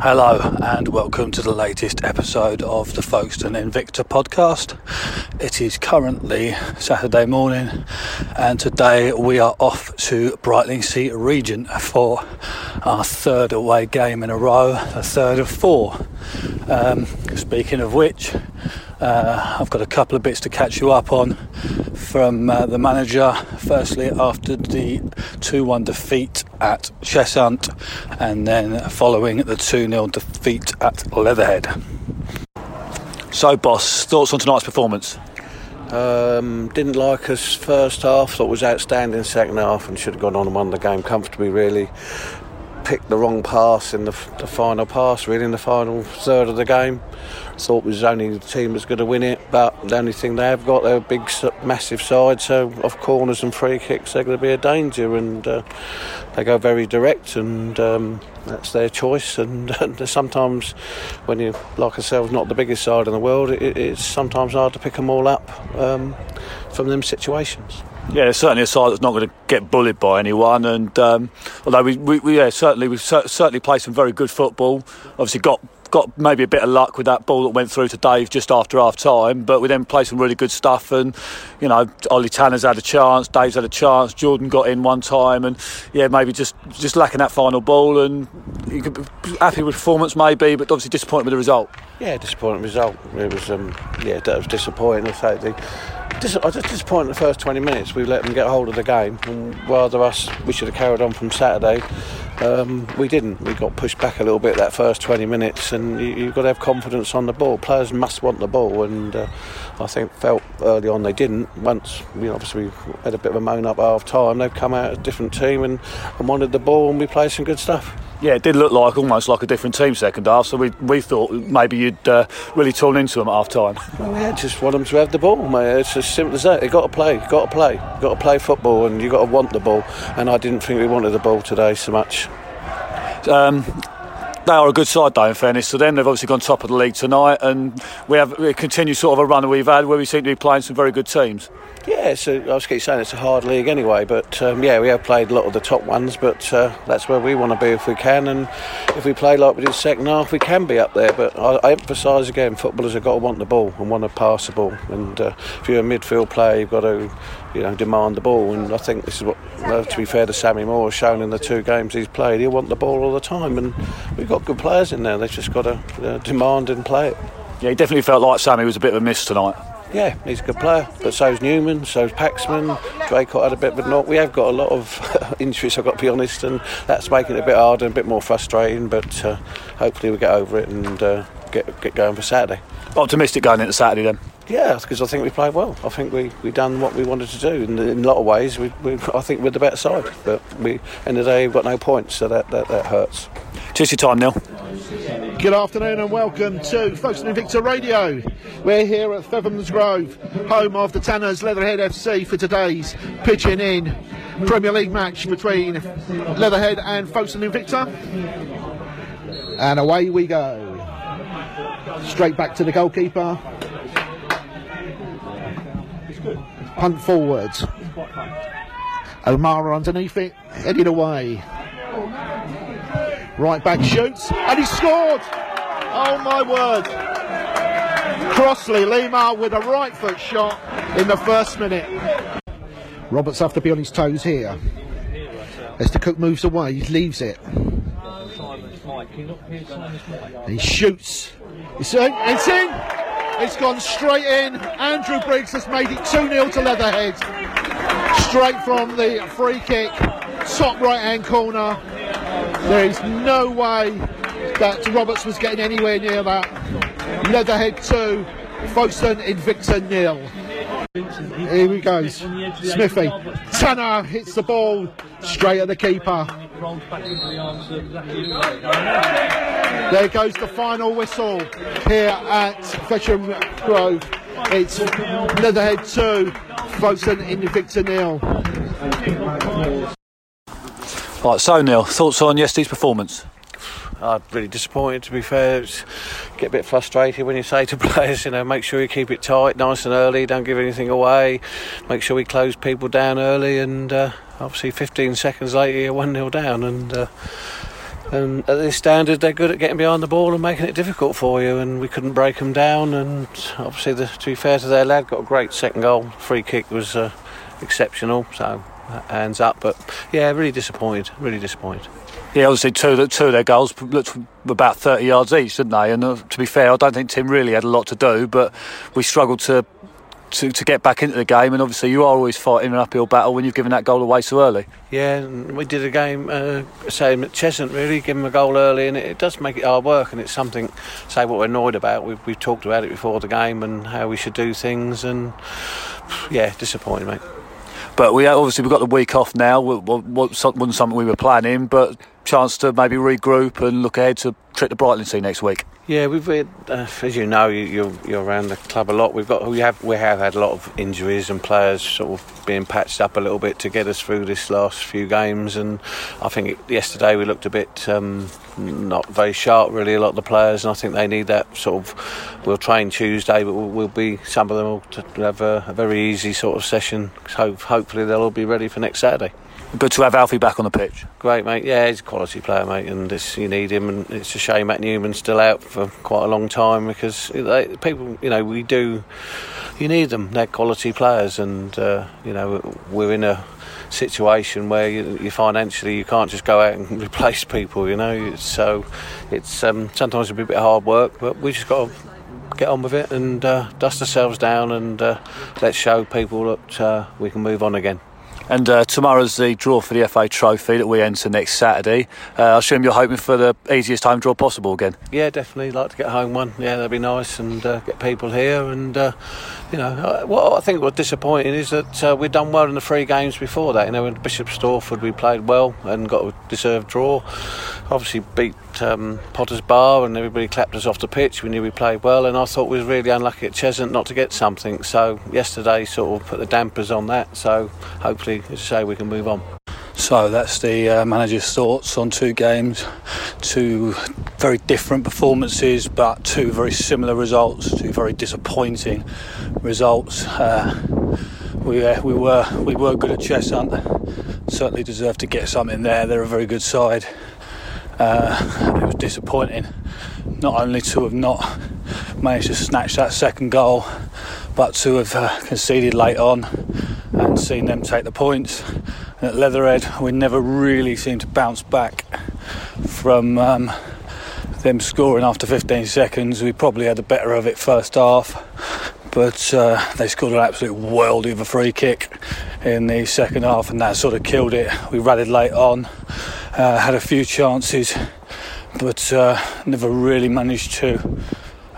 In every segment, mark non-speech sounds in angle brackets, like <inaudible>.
Hello, and welcome to the latest episode of the Folkestone Invicta podcast. It is currently Saturday morning, and today we are off to Brightlingsea Regent for our third away game in a row, the third of four. Um, speaking of which, uh, I've got a couple of bits to catch you up on from uh, the manager. Firstly, after the 2 1 defeat at Cheshunt, and then following the 2 0 defeat at Leatherhead. So, boss, thoughts on tonight's performance? Um, didn't like us first half. Thought was outstanding second half, and should have gone on and won the game comfortably. Really picked the wrong pass in the, the final pass. Really in the final third of the game thought it was only the team that's going to win it, but the only thing they have got, they're a big, massive side, so off corners and free kicks, they're going to be a danger, and uh, they go very direct, and um, that's their choice. And, <laughs> and, sometimes, when you, like ourselves, not the biggest side in the world, it, it's sometimes hard to pick them all up um, from them situations. Yeah, certainly a side that's not going to get bullied by anyone. And um, although we, we, we, yeah, certainly we've certainly played some very good football. Obviously, got got maybe a bit of luck with that ball that went through to Dave just after half time, but we then played some really good stuff. And you know, Ollie Tanner's had a chance, Dave's had a chance, Jordan got in one time, and yeah, maybe just just lacking that final ball. And you could be happy with performance, maybe, but obviously disappointed with the result. Yeah, disappointing result. It was um, yeah, that was disappointing. The fact they I was disappointed in the first 20 minutes. We let them get hold of the game, and rather us, we should have carried on from Saturday. Um, we didn't. We got pushed back a little bit that first 20 minutes, and you, have got to have confidence on the ball. Players must want the ball, and uh, I think felt early on they didn't. Once, you know, obviously, we had a bit of a moan up half time. They've come out a different team and, and wanted the ball, and we played some good stuff yeah, it did look like almost like a different team second half. So we, we thought maybe you'd uh, really torn into them at half time. Well, yeah, just want them to have the ball, mate. It's as simple as that. You got to play, you got to play, you got to play football, and you got to want the ball. And I didn't think we wanted the ball today so much. Um, they are a good side, though. In fairness to them, they've obviously gone top of the league tonight, and we have we continue sort of a run that we've had where we seem to be playing some very good teams. Yeah, so I was keep saying it's a hard league anyway, but um, yeah, we have played a lot of the top ones, but uh, that's where we want to be if we can, and if we play like we did second half, we can be up there. But I, I emphasise again, footballers have got to want the ball and want to pass the ball, and uh, if you're a midfield player, you've got to you know demand the ball, and I think this is what, uh, to be fair to Sammy Moore, shown in the two games he's played. He'll want the ball all the time, and we've got good players in there. They've just got to uh, demand and play it. Yeah, he definitely felt like Sammy was a bit of a miss tonight. Yeah, he's a good player, but so's Newman, so's Paxman. Draycott had a bit of a knock. We have got a lot of <laughs> injuries, I've got to be honest, and that's making it a bit harder and a bit more frustrating. But uh, hopefully we get over it and uh, get get going for Saturday. Optimistic going into Saturday then. Yeah, because I think we played well. I think we we done what we wanted to do. In, in a lot of ways, we, we, I think we're the better side. But we, end of the day, we've got no points, so that, that, that hurts. Cheers your time, Neil. Good afternoon and welcome to Folkestone Invicta Radio. We're here at Fetcham Grove, home of the Tanners Leatherhead FC for today's pitching in Premier League match between Leatherhead and Folkestone Invicta. And away we go. Straight back to the goalkeeper. Punt forwards. O'Mara underneath it, headed away. Right back shoots, and he scored! Oh my word! Crossley, Lima with a right foot shot in the first minute. Roberts have to be on his toes here. As the cook moves away, he leaves it. He shoots. It's in. It's in. It's gone straight in. Andrew Briggs has made it 2 0 to Leatherhead. Straight from the free kick, top right hand corner. There is no way that Roberts was getting anywhere near that. Leatherhead 2, Folkestone Invicta nil. Here he goes. Smithy. Tanner hits the ball straight at the keeper. There goes the final whistle here at Fetcham Grove. It's Leatherhead 2, Folkestone Invicta nil. Right, so Neil, thoughts on yesterday's performance? I'm really disappointed to be fair. It's, get a bit frustrated when you say to <laughs> players, you know, make sure you keep it tight, nice and early, don't give anything away, make sure we close people down early, and uh, obviously 15 seconds later you're 1 0 down. And uh, And at this standard, they're good at getting behind the ball and making it difficult for you. And we couldn't break them down. And obviously, the, to be fair to their lad, got a great second goal. Free kick was uh, exceptional. So hands up. But yeah, really disappointed. Really disappointed. Yeah, obviously two, two of their goals looked about 30 yards each, didn't they? And uh, to be fair, I don't think Tim really had a lot to do, but we struggled to to, to get back into the game. And obviously, you are always fighting an uphill battle when you've given that goal away so early. Yeah, we did a game, uh, same at Cheshunt, really, give them a goal early, and it, it, does make it hard work. And it's something, say, what we're annoyed about. We've, we've talked about it before the game and how we should do things, and yeah, disappointing, mate. But we obviously we've got the week off now. Wasn't something we were planning, but chance to maybe regroup and look ahead to trip to Brightlingsea next week. Yeah, we've uh, as you know, you, are you're around the club a lot. We've got we have we have had a lot of injuries and players sort of being patched up a little bit to get us through this last few games. And I think it, yesterday we looked a bit um, not very sharp, really. A lot of the players, and I think they need that sort of. We'll train Tuesday, but we'll, we'll be some of them will have a, a, very easy sort of session. So hopefully they'll all be ready for next Saturday. Good to have Alfie back on the pitch. Great, mate. Yeah, he's a quality player, mate, and you need him. And it's a shame Matt Newman's still out for quite a long time because they, people, you know, we do. You need them. They're quality players, and uh, you know, we're in a situation where you, you, financially you can't just go out and <laughs> replace people. You know, so it's um, sometimes a bit hard work, but we just got to get on with it and uh, dust ourselves down and uh, let's show people that uh, we can move on again. And uh, tomorrow's the draw for the FA Trophy that we enter next Saturday. Uh, I assume you're hoping for the easiest home draw possible again. Yeah, definitely. Like to get home one. Yeah, that'd be nice and uh, get people here. And uh, you know, uh, what I think was disappointing is that uh, we'd done well in the three games before that. You know, in Bishop Stortford we played well and got a deserved draw. Obviously beat um, Potters Bar and everybody clapped us off the pitch. We knew we played well, and I thought we was really unlucky at Cheshunt not to get something. So yesterday sort of put the dampers on that. So hopefully, say, we can move on. So that's the uh, manager's thoughts on two games, two very different performances, but two very similar results, two very disappointing results. Uh, we uh, we were we were good at Cheshunt, certainly deserved to get something there. They're a very good side. Uh, it was disappointing, not only to have not managed to snatch that second goal, but to have uh, conceded late on and seen them take the points at Leatherhead, we never really seemed to bounce back from um, them scoring after 15 seconds. We probably had the better of it first half, but uh, they scored an absolute worldie of a free kick in the second half, and that sort of killed it. We rallied late on, uh, had a few chances, but uh, never really managed to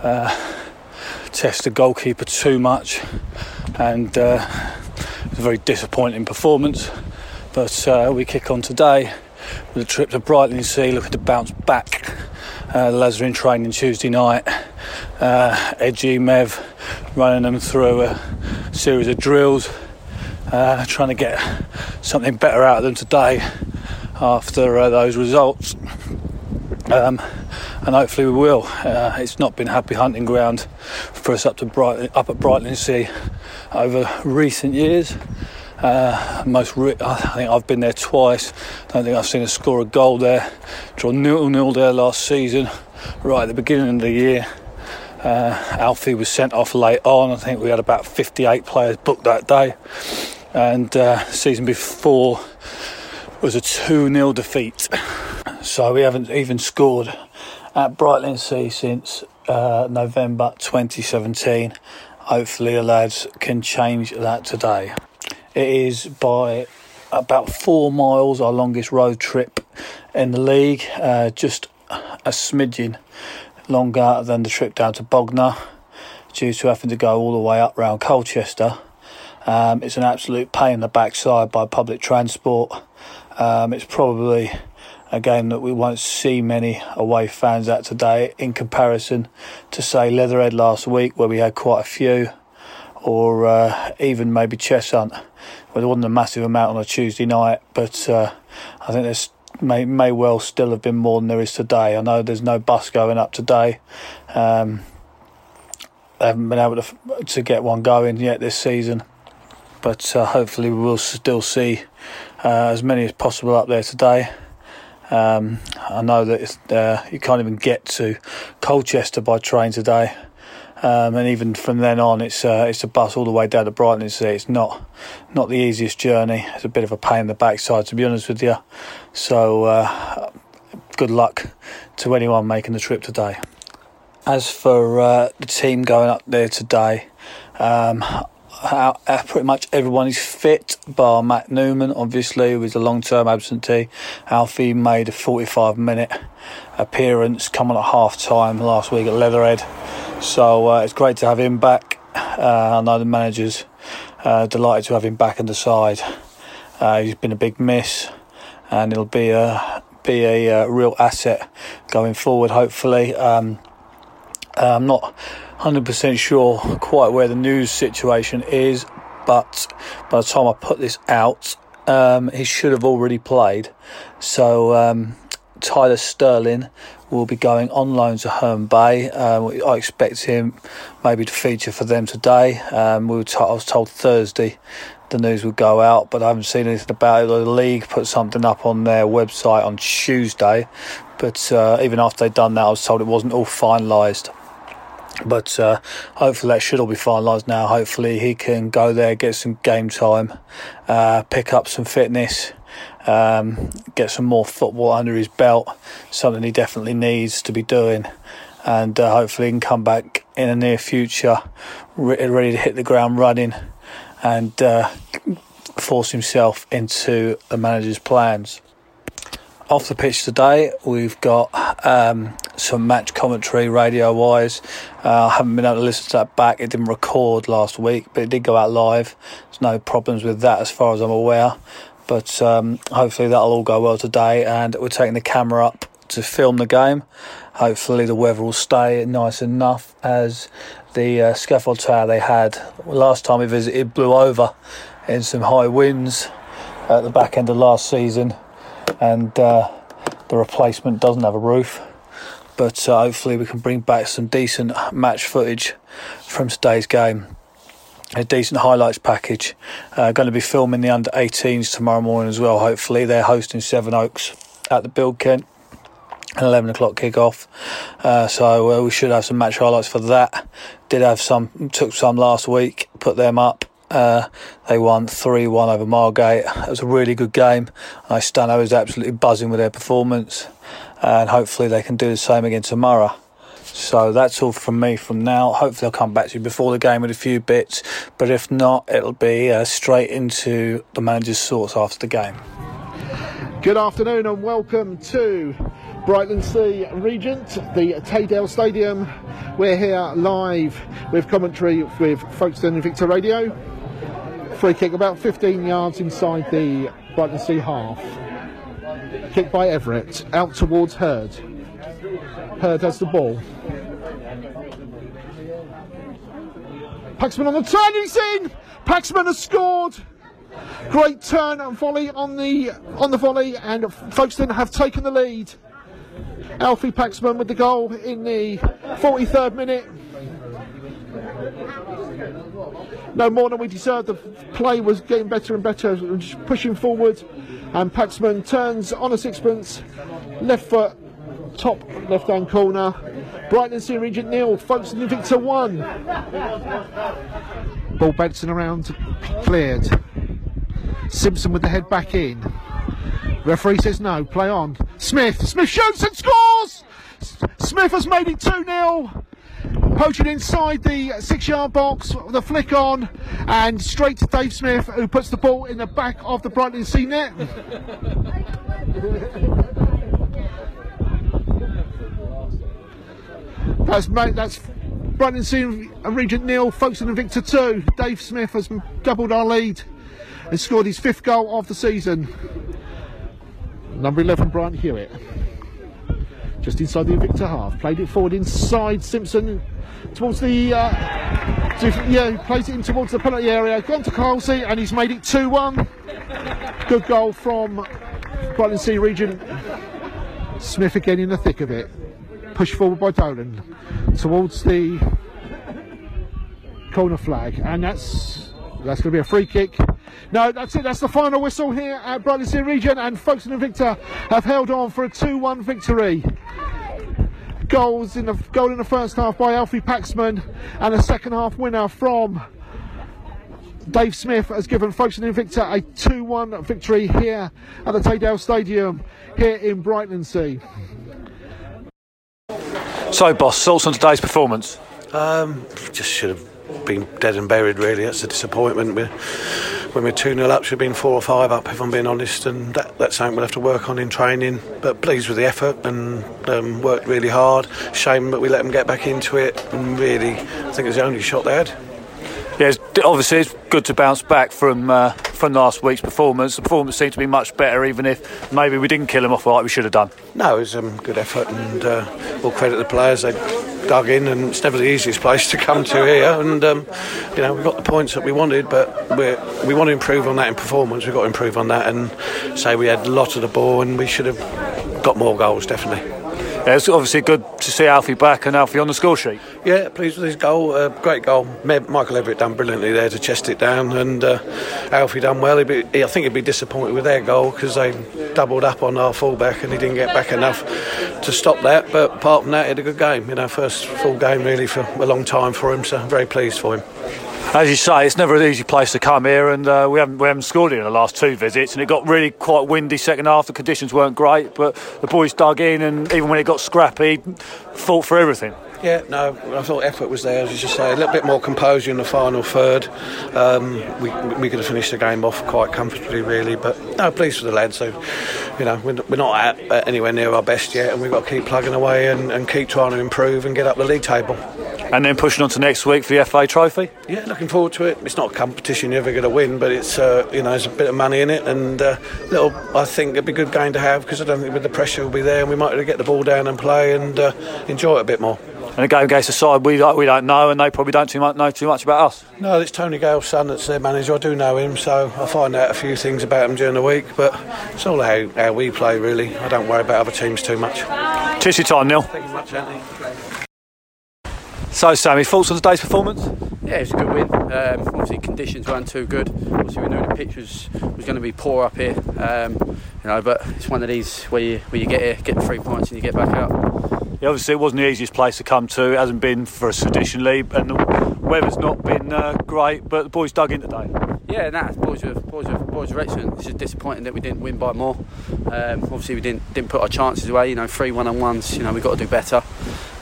uh, test the goalkeeper too much, and it was a very disappointing performance. But uh, we kick on today with a trip to Brighton and Brightlingsea, looking to bounce back. Uh, in training Tuesday night. Uh, Edgy Mev running them through a series of drills, uh, trying to get something better out of them today after uh, those results. Um, and hopefully we will. Uh, it's not been happy hunting ground for us up to Bright, up at Brightlingsea over recent years. Uh, most, re- I think I've been there twice. Don't think I've seen a score a goal there. Draw nil nil there last season, right at the beginning of the year. Uh, Alfie was sent off late on. I think we had about 58 players booked that day, and uh, season before was a 2 0 defeat. So we haven't even scored at Brightlingsea since uh, November 2017. Hopefully, the lads can change that today. It is by about four miles our longest road trip in the league, uh, just a smidgen longer than the trip down to Bognor due to having to go all the way up round Colchester. Um, it's an absolute pain in the backside by public transport. Um, it's probably a game that we won't see many away fans at today in comparison to, say, Leatherhead last week, where we had quite a few or uh, even maybe Cheshunt. Well, there wasn't a massive amount on a Tuesday night, but uh, I think there's may may well still have been more than there is today. I know there's no bus going up today. Um, they haven't been able to to get one going yet this season, but uh, hopefully we will still see uh, as many as possible up there today. Um, I know that uh, you can't even get to Colchester by train today. Um, and even from then on, it's uh, it's a bus all the way down to Brighton. It's, it's not not the easiest journey. It's a bit of a pain in the backside, to be honest with you. So, uh, good luck to anyone making the trip today. As for uh, the team going up there today, um, how, uh, pretty much everyone is fit, bar Matt Newman, obviously, who is a long term absentee. Alfie made a 45 minute appearance, coming at half time last week at Leatherhead. So uh, it's great to have him back. Uh, I know the manager's uh, delighted to have him back in the side. Uh, he's been a big miss, and it'll be a be a uh, real asset going forward. Hopefully, um, I'm not 100% sure quite where the news situation is, but by the time I put this out, um, he should have already played. So um, Tyler Sterling will be going on loan to Herne Bay. Um, I expect him maybe to feature for them today. Um, we were t- I was told Thursday the news would go out, but I haven't seen anything about it. The league put something up on their website on Tuesday, but uh, even after they'd done that, I was told it wasn't all finalised. But uh, hopefully that should all be finalised now. Hopefully he can go there, get some game time, uh, pick up some fitness, um, get some more football under his belt, something he definitely needs to be doing. And uh, hopefully he can come back in the near future re- ready to hit the ground running and uh, force himself into the manager's plans. Off the pitch today, we've got um, some match commentary radio wise. Uh, I haven't been able to listen to that back. It didn't record last week, but it did go out live. There's no problems with that as far as I'm aware. But um, hopefully that'll all go well today. And we're taking the camera up to film the game. Hopefully the weather will stay nice enough as the uh, scaffold tower they had last time we visited blew over in some high winds at the back end of last season. And uh, the replacement doesn't have a roof but uh, hopefully we can bring back some decent match footage from today's game. A decent highlights package. Uh, going to be filming the under 18s tomorrow morning as well. Hopefully, they're hosting Sevenoaks at the Build Kent. An 11 o'clock kick-off, uh, so uh, we should have some match highlights for that. Did have some, took some last week, put them up. Uh, they won 3 1 over Margate. It was a really good game. I stand I was absolutely buzzing with their performance and hopefully they can do the same again tomorrow. So that's all from me from now. Hopefully, I'll come back to you before the game with a few bits, but if not, it'll be uh, straight into the manager's thoughts after the game. Good afternoon and welcome to Brightlingsea Regent, the Taydale Stadium. We're here live with commentary with Folkestone Invicta Radio. Free kick about 15 yards inside the Brighton Sea half. Kick by Everett, out towards Hurd. Hurd has the ball. Paxman on the turning scene! Paxman has scored! Great turn and volley on the on the volley, and Folkestone have taken the lead. Alfie Paxman with the goal in the 43rd minute. No more than we deserved. The play was getting better and better, pushing forward. And Paxman turns on a sixpence, left foot, top left hand corner. Brighton Brightlingsea Regent nil, Folkestone Invicta one. Ball bouncing around, cleared. Simpson with the head back in. Referee says no, play on. Smith, Smith shoots and scores! Smith has made it 2 0. Poaching inside the six yard box, the flick on, and straight to Dave Smith, who puts the ball in the back of the Brightlingsea net. that's mate, that's Brightlingsea Regent nil, Folkestone Invicta two. Dave Smith has doubled our lead and scored his fifth goal of the season. Number 11, Brian Hewitt. Just inside the Invicta half. Played it forward inside Simpson towards the. Uh, yeah, plays it in towards the penalty area. Gone to Carlsey and he's made it 2 1. Good goal from Brightlingsea Regent. Smith again in the thick of it. Pushed forward by Dolan towards the corner flag, and that's that's going to be a free kick No, that's it. That's the final whistle here at Brightlingsea Regent, and Folkestone Invicta have held on for a 2-1 victory. Goals in the goal in the first half by Alfie Paxman, and a second half winner from Dave Smith has given Folkestone Invicta a 2-1 victory here at the Taydale Stadium here in Brightlingsea. So, boss, thoughts on today's performance? Um, just should have been dead and buried, really. That's a disappointment. We're, when we're 2 0 up, should have been 4 or 5 up, if I'm being honest, and that, that's something we'll have to work on in training. But pleased with the effort and um, worked really hard. Shame that we let them get back into it, and really, I think it was the only shot they had. Yeah, obviously it's good to bounce back from uh, from last week's performance. The performance seemed to be much better, even if maybe we didn't kill them off like we should have done. No, it was um, good effort, and uh, we'll credit the players. They dug in, and it's never the easiest place to come to here. And um, you know, we got the points that we wanted, but we we want to improve on that in performance. We've got to improve on that, and say we had a lot of the ball, and we should have got more goals, definitely. Yeah, it's obviously good to see Alfie back and Alfie on the score sheet. Yeah, pleased with his goal. Uh, great goal. Michael Everett done brilliantly there to chest it down, and uh, Alfie done well. Be, I think he'd be disappointed with their goal because they doubled up on our fullback and he didn't get back enough to stop that. But apart from that, he had a good game. You know, first full game really for a long time for him. So I'm very pleased for him as you say, it's never an easy place to come here, and uh, we haven't we haven't scored here in the last two visits, and it got really quite windy second half. The conditions weren't great, but the boys dug in, and even when it got scrappy, fought for everything. Yeah, no, I thought effort was there, as you say. A little bit more composure in the final third. Um, we, we could have finished the game off quite comfortably, really. But no, pleased with the lads. So, you know, we're, we're not at, anywhere near our best yet, and we've got to keep plugging away and, and keep trying to improve and get up the league table. And then pushing on to next week for the FA Trophy. Yeah, looking forward to it. It's not a competition you're ever going to win, but it's uh, you know there's a bit of money in it, and uh, little I think it'd be a good game to have because I don't think with the pressure will be there, and we might get the ball down and play and uh, enjoy it a bit more. And again against a side we we don't know, and they probably don't too much, know too much about us. No, it's Tony Gale's son that's their manager. I do know him, so I find out a few things about him during the week. But it's all how, how we play, really. I don't worry about other teams too much. Cheers your time, Neil. Thank you much, Anthony. So, Sammy, thoughts on today's performance? Yeah, it was a good win. Um, obviously, conditions weren't too good. Obviously, we knew the pitch was, was going to be poor up here. Um, you know, but it's one of these where you where you get here, get three points, and you get back out. Yeah, obviously, it wasn't the easiest place to come to. It hasn't been for us traditionally, and the weather's not been uh, great. But the boys dug in today. Yeah, nah, boys were boys were boys were excellent. It's just disappointing that we didn't win by more. Um, obviously, we didn't didn't put our chances away. You know, three one on ones. You know, we've got to do better.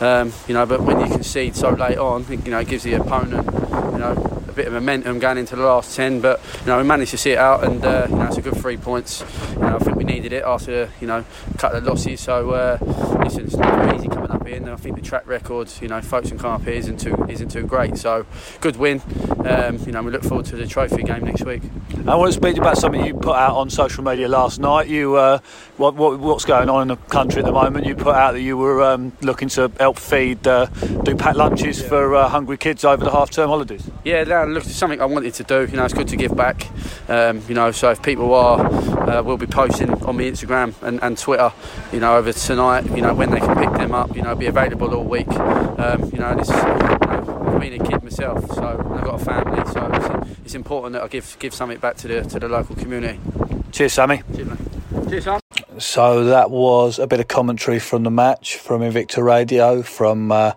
Um, you know, but when you concede so late on, you know, it gives the opponent, you know, a bit of momentum going into the last 10 but you know we managed to see it out and uh, you know it's a good three points. You know I think we needed it after you know a couple of losses. So uh, it's not easy coming up here and I think the track record you know folks come up here isn't too isn't too great so good win um, you know we look forward to the trophy game next week I want to speak about something you put out on social media last night you uh, what, what, what's going on in the country at the moment you put out that you were um, looking to help feed uh, do packed lunches yeah. for uh, hungry kids over the half term holidays yeah look, it's something I wanted to do. You know, it's good to give back. Um, you know, so if people are, uh, we'll be posting on my Instagram and, and, Twitter. You know, over tonight. You know, when they can pick them up. You know, be available all week. Um, you know, this. You know, I've been a kid myself, so I've got a family. So it's, it's, important that I give give something back to the to the local community. Cheers, Sammy. Cheers, mate. Cheers, Sam. So that was a bit of commentary from the match from Invicta Radio from uh,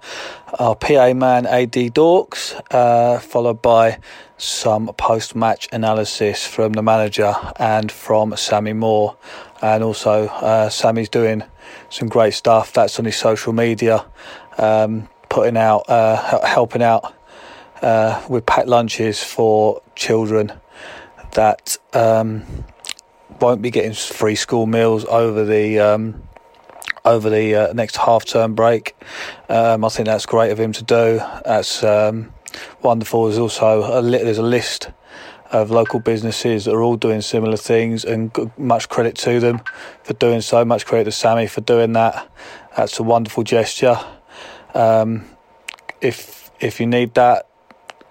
our PA man AD Dorks, uh, followed by some post match analysis from the manager and from Sammy Moore. And also, uh, Sammy's doing some great stuff. That's on his social media, um, putting out, uh, helping out uh, with packed lunches for children that um, won't be getting free school meals over the um, over the uh, next half term break. Um, I think that's great of him to do. That's um, wonderful. There's also a li- there's a list of local businesses that are all doing similar things, and much credit to them for doing so. Much credit to Sammy for doing that. That's a wonderful gesture. Um, if if you need that,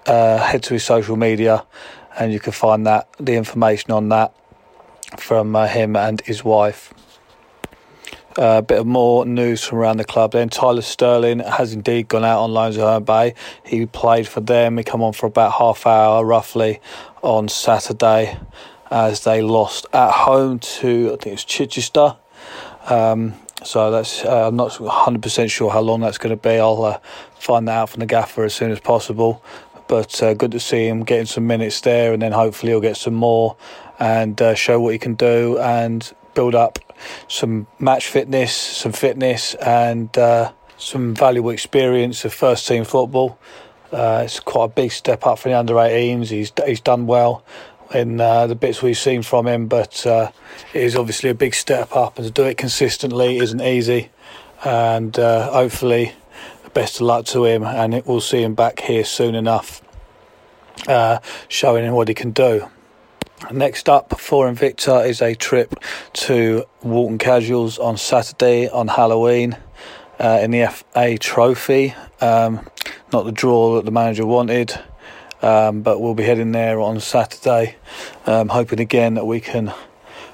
uh, head to his social media, and you can find that the information on that from uh, him and his wife. A uh, bit of more news from around the club then. Tyler Sterling has indeed gone out on loan at Herne Bay. He played for them. He come on for about half hour roughly on Saturday as they lost at home to, I think it's Chichester. Um, so that's uh, I'm not 100% sure how long that's going to be. I'll uh, find that out from the gaffer as soon as possible. But uh, good to see him getting some minutes there, and then hopefully he'll get some more and uh, show what he can do and build up some match fitness, some fitness, and uh, some valuable experience of first team football. Uh, it's quite a big step up for the under 18s. He's he's done well in uh, the bits we've seen from him, but uh, it is obviously a big step up, and to do it consistently isn't easy. And uh, hopefully, best of luck to him, and we'll see him back here soon enough, uh, showing him what he can do. Next up for Invicta is a trip to Walton Casuals on Saturday on Halloween uh, in the FA Trophy. Um, not the draw that the manager wanted, um, but we'll be heading there on Saturday. Um, hoping again that we can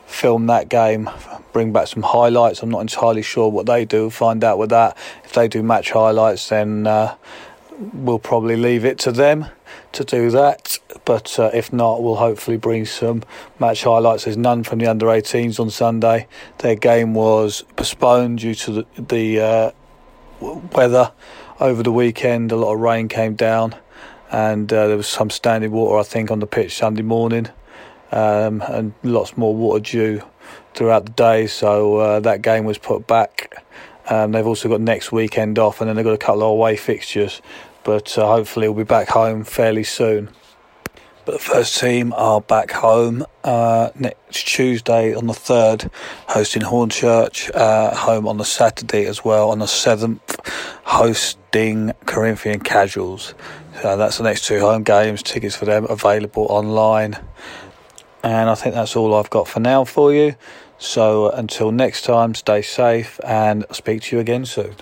film that game, bring back some highlights. I'm not entirely sure what they do. Find out with that. If they do match highlights, then uh, we'll probably leave it to them to do that. But uh, if not, we'll hopefully bring some match highlights. There's none from the under 18s on Sunday. Their game was postponed due to the, the uh, weather over the weekend. A lot of rain came down, and uh, there was some standing water, I think, on the pitch Sunday morning, um, and lots more water due throughout the day. So uh, that game was put back. Um, they've also got next weekend off, and then they've got a couple of away fixtures but uh, hopefully we'll be back home fairly soon. But the first team are back home uh, next Tuesday on the 3rd, hosting Hornchurch, uh, home on the Saturday as well, on the 7th, hosting Corinthian Casuals. So that's the next two home games, tickets for them available online. And I think that's all I've got for now for you. So until next time, stay safe and I'll speak to you again soon.